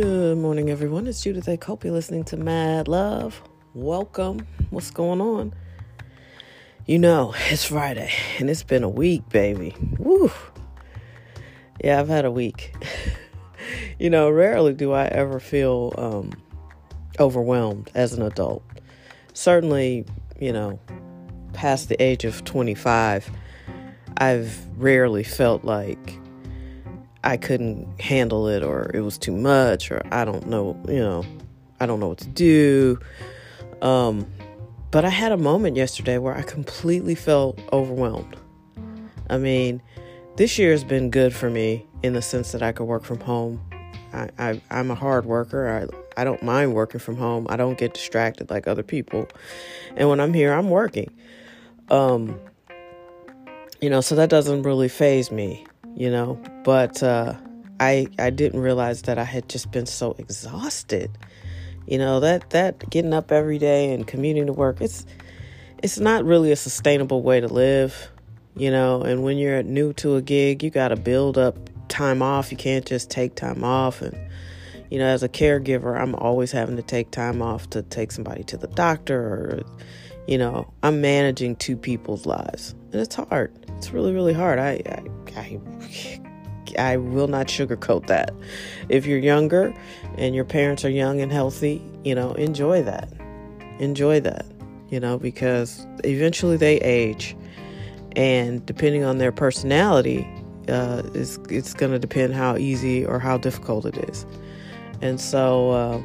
Good morning, everyone. It's Judith A. Cope. You're listening to Mad Love. Welcome. What's going on? You know, it's Friday, and it's been a week, baby. Woo! Yeah, I've had a week. you know, rarely do I ever feel um, overwhelmed as an adult. Certainly, you know, past the age of 25, I've rarely felt like I couldn't handle it or it was too much or I don't know, you know, I don't know what to do. Um, but I had a moment yesterday where I completely felt overwhelmed. I mean, this year has been good for me in the sense that I could work from home. I, am a hard worker. I, I don't mind working from home. I don't get distracted like other people. And when I'm here, I'm working. Um, you know, so that doesn't really faze me you know. But uh, I I didn't realize that I had just been so exhausted. You know that that getting up every day and commuting to work it's it's not really a sustainable way to live. You know, and when you're new to a gig, you got to build up time off. You can't just take time off and you know, as a caregiver, I'm always having to take time off to take somebody to the doctor or you know, I'm managing two people's lives. And it's hard. It's really, really hard. I, I, I, I will not sugarcoat that. If you're younger and your parents are young and healthy, you know, enjoy that. Enjoy that, you know, because eventually they age. And depending on their personality, uh, it's, it's going to depend how easy or how difficult it is. And so, uh,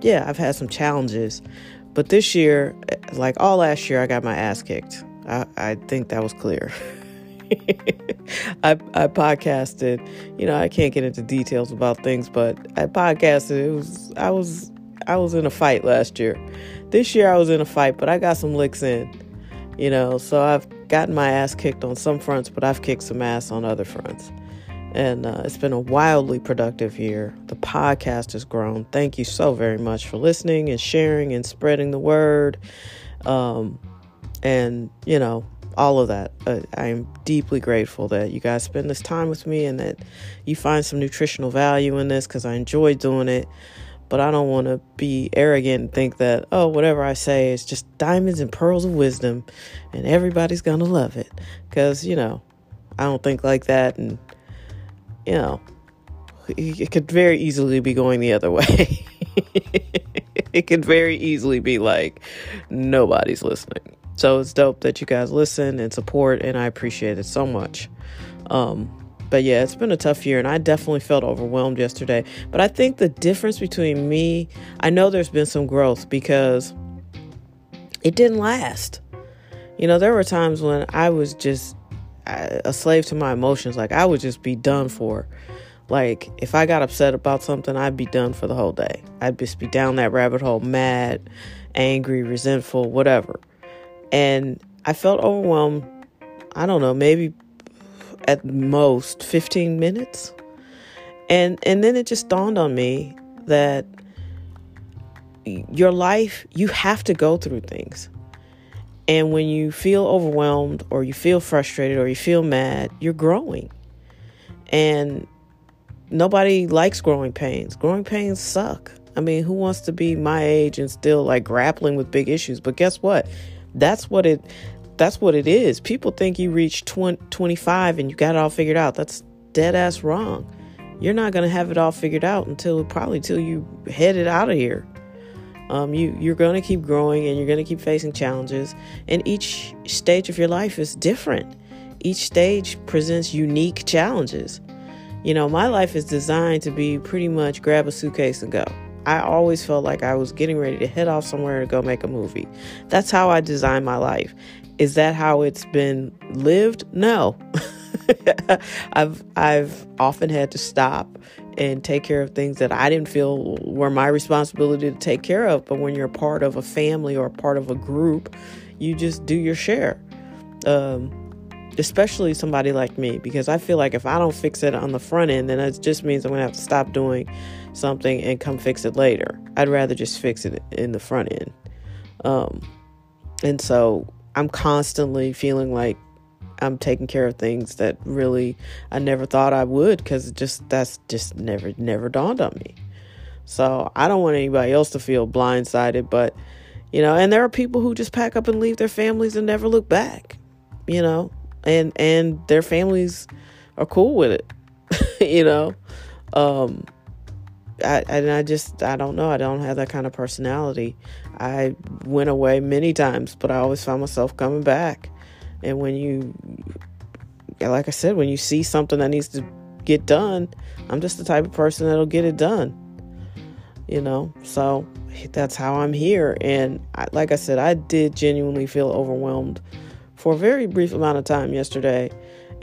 yeah, I've had some challenges but this year, like all last year, I got my ass kicked. I, I think that was clear. I, I podcasted, you know, I can't get into details about things, but I podcasted. It was I was I was in a fight last year. This year I was in a fight, but I got some licks in, you know. So I've gotten my ass kicked on some fronts, but I've kicked some ass on other fronts. And uh, it's been a wildly productive year. The podcast has grown. Thank you so very much for listening and sharing and spreading the word. Um, and, you know, all of that. Uh, I'm deeply grateful that you guys spend this time with me and that you find some nutritional value in this because I enjoy doing it. But I don't want to be arrogant and think that, oh, whatever I say is just diamonds and pearls of wisdom and everybody's going to love it. Because, you know, I don't think like that. And you know, it could very easily be going the other way. it could very easily be like nobody's listening. So it's dope that you guys listen and support, and I appreciate it so much. Um, but yeah, it's been a tough year, and I definitely felt overwhelmed yesterday. But I think the difference between me, I know there's been some growth because it didn't last. You know, there were times when I was just a slave to my emotions. Like I would just be done for. Like if I got upset about something, I'd be done for the whole day. I'd just be down that rabbit hole, mad, angry, resentful, whatever. And I felt overwhelmed. I don't know, maybe at most 15 minutes. And and then it just dawned on me that your life, you have to go through things. And when you feel overwhelmed or you feel frustrated or you feel mad, you're growing. And nobody likes growing pains. Growing pains suck. I mean, who wants to be my age and still like grappling with big issues? But guess what? That's what it that's what it is. People think you reach 20, 25 and you got it all figured out. That's dead ass wrong. You're not going to have it all figured out until probably till you headed out of here. Um, you you're going to keep growing and you're going to keep facing challenges, and each stage of your life is different. Each stage presents unique challenges. You know, my life is designed to be pretty much grab a suitcase and go. I always felt like I was getting ready to head off somewhere to go make a movie. That's how I designed my life. Is that how it's been lived? No. I've I've often had to stop and take care of things that I didn't feel were my responsibility to take care of. But when you're part of a family or part of a group, you just do your share. Um, especially somebody like me, because I feel like if I don't fix it on the front end, then it just means I'm gonna have to stop doing something and come fix it later. I'd rather just fix it in the front end. Um, and so I'm constantly feeling like I'm taking care of things that really I never thought I would because just that's just never never dawned on me. So I don't want anybody else to feel blindsided, but you know, and there are people who just pack up and leave their families and never look back, you know, and and their families are cool with it, you know. Um, I and I just I don't know. I don't have that kind of personality. I went away many times, but I always found myself coming back. And when you, like I said, when you see something that needs to get done, I'm just the type of person that'll get it done. You know, so that's how I'm here. And I, like I said, I did genuinely feel overwhelmed for a very brief amount of time yesterday.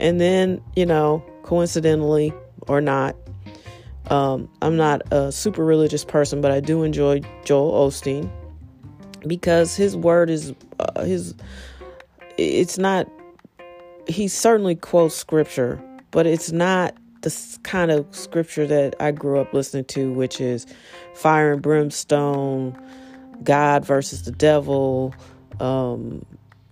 And then, you know, coincidentally or not, um, I'm not a super religious person, but I do enjoy Joel Osteen because his word is uh, his. It's not. He certainly quotes scripture, but it's not the kind of scripture that I grew up listening to, which is fire and brimstone, God versus the devil, um,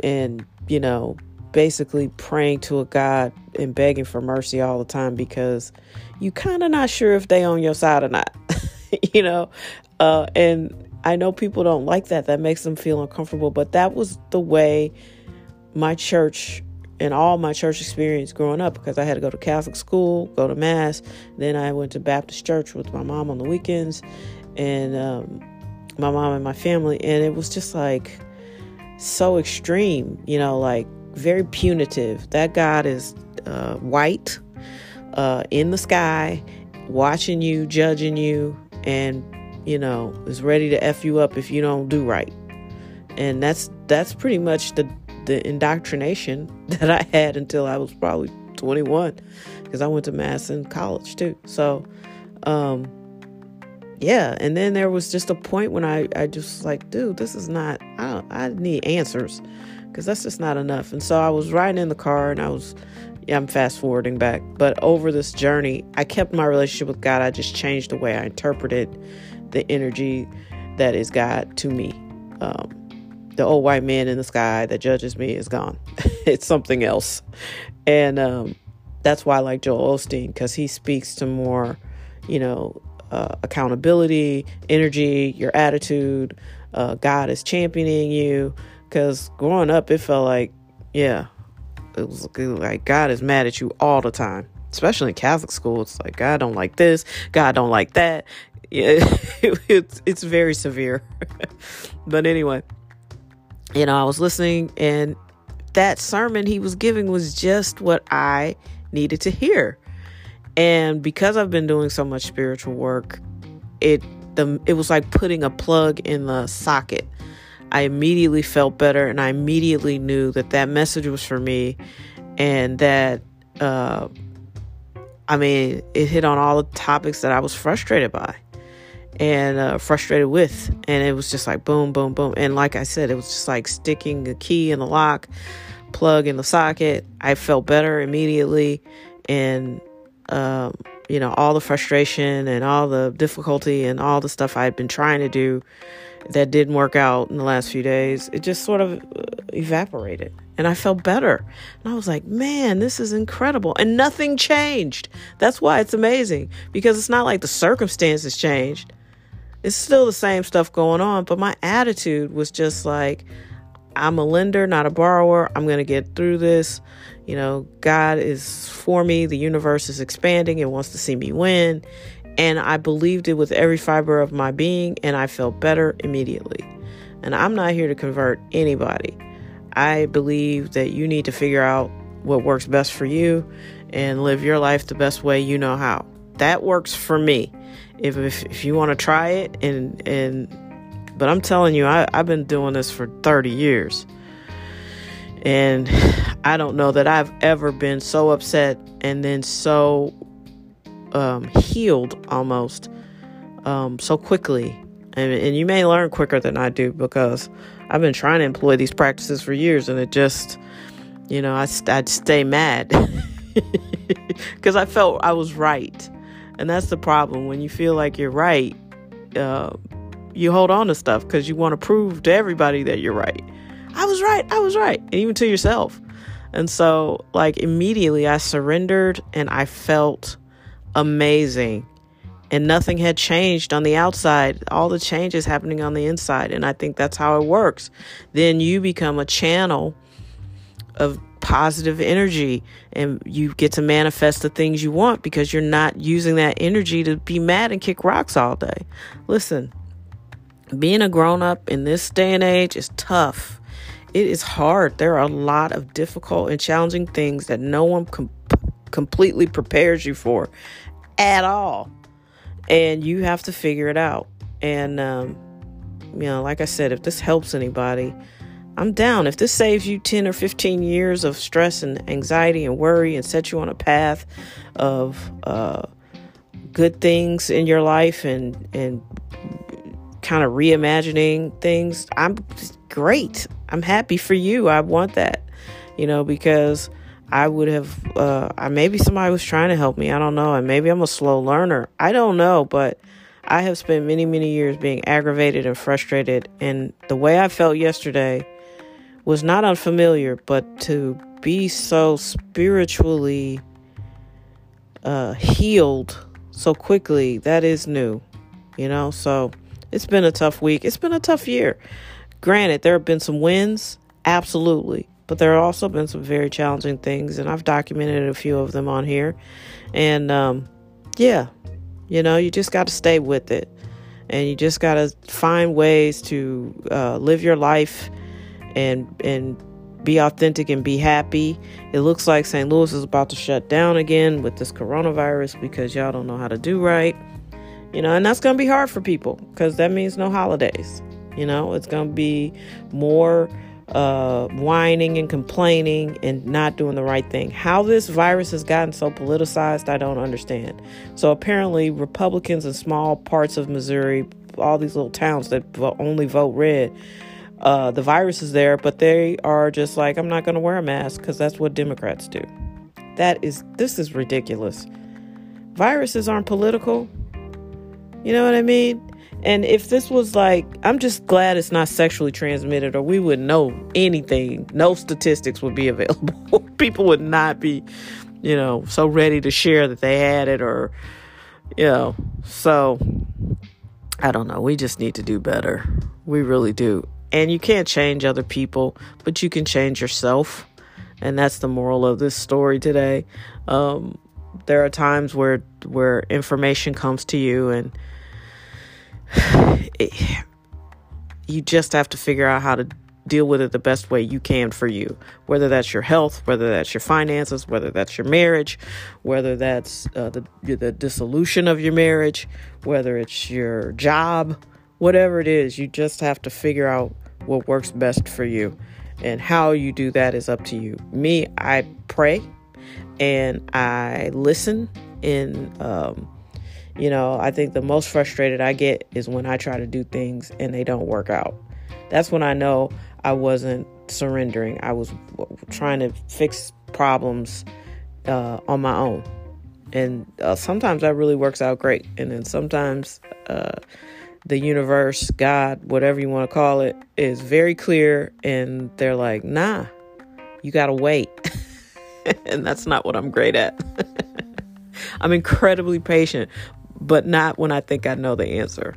and you know, basically praying to a God and begging for mercy all the time because you kind of not sure if they on your side or not, you know, uh, and I know people don't like that. That makes them feel uncomfortable, but that was the way my church and all my church experience growing up because I had to go to Catholic school, go to Mass. Then I went to Baptist church with my mom on the weekends and um, my mom and my family. And it was just like so extreme, you know, like very punitive. That God is uh, white uh, in the sky, watching you, judging you, and, you know, is ready to F you up if you don't do right. And that's that's pretty much the the indoctrination that I had until I was probably 21 because I went to mass in college too. So, um, yeah. And then there was just a point when I, I just like, dude, this is not, I, I need answers because that's just not enough. And so I was riding in the car and I was, yeah, I'm fast forwarding back, but over this journey, I kept my relationship with God. I just changed the way I interpreted the energy that is God to me. Um, the old white man in the sky that judges me is gone. it's something else. And um, that's why I like Joel Osteen because he speaks to more, you know, uh, accountability, energy, your attitude. Uh, God is championing you. Because growing up, it felt like, yeah, it was like God is mad at you all the time. Especially in Catholic school, it's like God don't like this, God don't like that. Yeah, it's it's very severe. but anyway, you know, I was listening and that sermon he was giving was just what I needed to hear. And because I've been doing so much spiritual work, it the it was like putting a plug in the socket. I immediately felt better and I immediately knew that that message was for me and that uh I mean, it hit on all the topics that I was frustrated by and uh, frustrated with. And it was just like boom, boom, boom. And like I said, it was just like sticking a key in the lock, plug in the socket. I felt better immediately. And, um, you know, all the frustration and all the difficulty and all the stuff I had been trying to do that didn't work out in the last few days, it just sort of uh, evaporated. And I felt better. And I was like, man, this is incredible. And nothing changed. That's why it's amazing because it's not like the circumstances changed it's still the same stuff going on, but my attitude was just like, I'm a lender, not a borrower. I'm going to get through this. You know, God is for me. The universe is expanding. It wants to see me win. And I believed it with every fiber of my being, and I felt better immediately. And I'm not here to convert anybody. I believe that you need to figure out what works best for you and live your life the best way you know how. That works for me if if, if you want to try it and and but I'm telling you, I, I've been doing this for 30 years. And I don't know that I've ever been so upset and then so um, healed almost um, so quickly. And, and you may learn quicker than I do because I've been trying to employ these practices for years and it just, you know, I, I'd stay mad because I felt I was right. And that's the problem. When you feel like you're right, uh, you hold on to stuff because you want to prove to everybody that you're right. I was right. I was right. And even to yourself. And so, like, immediately I surrendered and I felt amazing. and nothing had changed on the outside. All the change is happening on the inside. And I think that's how it works. Then you become a channel of positive energy and you get to manifest the things you want because you're not using that energy to be mad and kick rocks all day. Listen, being a grown up in this day and age is tough. It is hard. There are a lot of difficult and challenging things that no one com- completely prepares you for at all and you have to figure it out. And, um, you know, like I said, if this helps anybody, I'm down. If this saves you 10 or 15 years of stress and anxiety and worry and sets you on a path of uh, good things in your life and, and kind of reimagining things, I'm great. I'm happy for you. I want that, you know, because I would have, uh, maybe somebody was trying to help me. I don't know. And maybe I'm a slow learner. I don't know. But I have spent many, many years being aggravated and frustrated. And the way I felt yesterday was not unfamiliar, but to be so spiritually uh, healed so quickly, that is new, you know? So it's been a tough week. It's been a tough year. Granted, there have been some wins, absolutely. But there have also been some very challenging things, and I've documented a few of them on here. And um, yeah, you know, you just got to stay with it. And you just got to find ways to uh, live your life and, and be authentic and be happy. It looks like St. Louis is about to shut down again with this coronavirus because y'all don't know how to do right. You know, and that's going to be hard for people because that means no holidays. You know, it's going to be more uh, whining and complaining and not doing the right thing. How this virus has gotten so politicized, I don't understand. So apparently, Republicans in small parts of Missouri, all these little towns that only vote red, uh, the virus is there, but they are just like, I'm not going to wear a mask because that's what Democrats do. That is, this is ridiculous. Viruses aren't political. You know what I mean? And if this was like, I'm just glad it's not sexually transmitted, or we would know anything. No statistics would be available. People would not be, you know, so ready to share that they had it, or, you know. So, I don't know. We just need to do better. We really do. And you can't change other people, but you can change yourself. And that's the moral of this story today. Um, there are times where where information comes to you and it, you just have to figure out how to deal with it the best way you can for you. Whether that's your health, whether that's your finances, whether that's your marriage, whether that's uh, the the dissolution of your marriage, whether it's your job, whatever it is, you just have to figure out what works best for you. And how you do that is up to you. Me, I pray and I listen And, um, you know, I think the most frustrated I get is when I try to do things and they don't work out. That's when I know I wasn't surrendering. I was trying to fix problems uh, on my own. And uh, sometimes that really works out great. And then sometimes uh, the universe, God, whatever you want to call it, is very clear. And they're like, nah, you got to wait. and that's not what I'm great at. I'm incredibly patient, but not when I think I know the answer.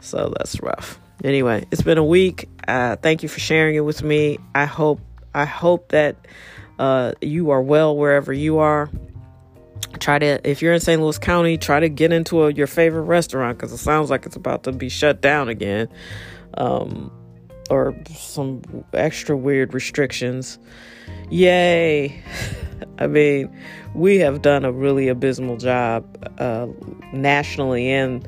So that's rough. Anyway, it's been a week. Uh, thank you for sharing it with me. I hope I hope that uh, you are well wherever you are. Try to, if you're in St. Louis County, try to get into a, your favorite restaurant because it sounds like it's about to be shut down again, um, or some extra weird restrictions. Yay! I mean, we have done a really abysmal job uh, nationally and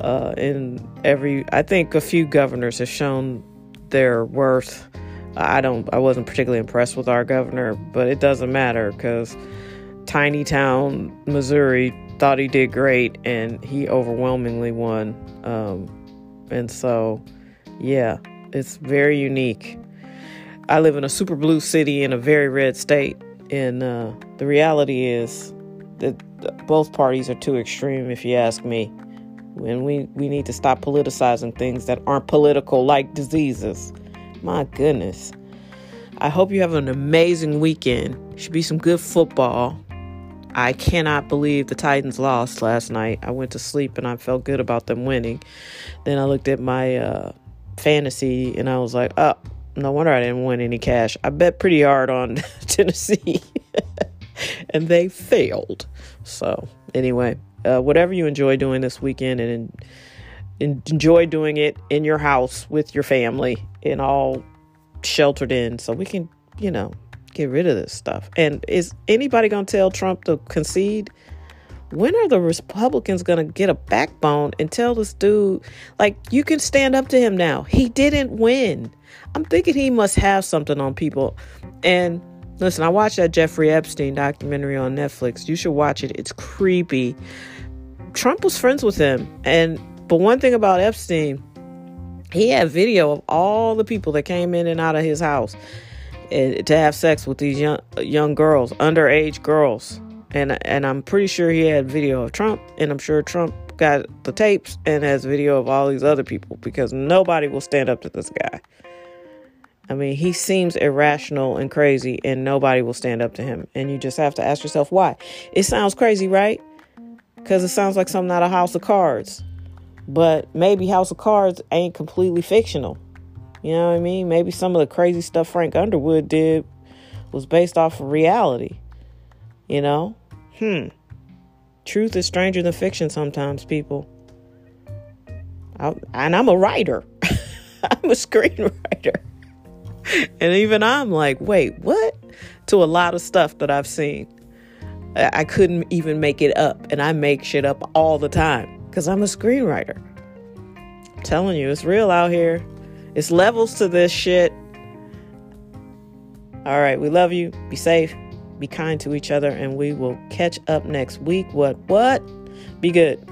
uh, in every. I think a few governors have shown their worth. I don't. I wasn't particularly impressed with our governor, but it doesn't matter because tiny town Missouri thought he did great, and he overwhelmingly won. Um, and so, yeah, it's very unique. I live in a super blue city in a very red state, and uh, the reality is that both parties are too extreme, if you ask me. And we, we need to stop politicizing things that aren't political, like diseases. My goodness. I hope you have an amazing weekend. Should be some good football. I cannot believe the Titans lost last night. I went to sleep and I felt good about them winning. Then I looked at my uh, fantasy and I was like, oh, no wonder I didn't win any cash. I bet pretty hard on Tennessee and they failed. So, anyway, uh, whatever you enjoy doing this weekend and, and enjoy doing it in your house with your family and all sheltered in so we can, you know, get rid of this stuff. And is anybody going to tell Trump to concede? When are the Republicans going to get a backbone and tell this dude, like, you can stand up to him now? He didn't win. I'm thinking he must have something on people. And listen, I watched that Jeffrey Epstein documentary on Netflix. You should watch it. It's creepy. Trump was friends with him. And, but one thing about Epstein, he had video of all the people that came in and out of his house and to have sex with these young young girls, underage girls. And and I'm pretty sure he had video of Trump, and I'm sure Trump got the tapes and has video of all these other people because nobody will stand up to this guy. I mean, he seems irrational and crazy, and nobody will stand up to him. And you just have to ask yourself why. It sounds crazy, right? Because it sounds like something out of House of Cards. But maybe House of Cards ain't completely fictional. You know what I mean? Maybe some of the crazy stuff Frank Underwood did was based off of reality. You know? Hmm. Truth is stranger than fiction sometimes, people. I, and I'm a writer. I'm a screenwriter. and even I'm like, wait, what? To a lot of stuff that I've seen. I couldn't even make it up. And I make shit up all the time because I'm a screenwriter. I'm telling you, it's real out here. It's levels to this shit. All right, we love you. Be safe. Be kind to each other, and we will catch up next week. What? What? Be good.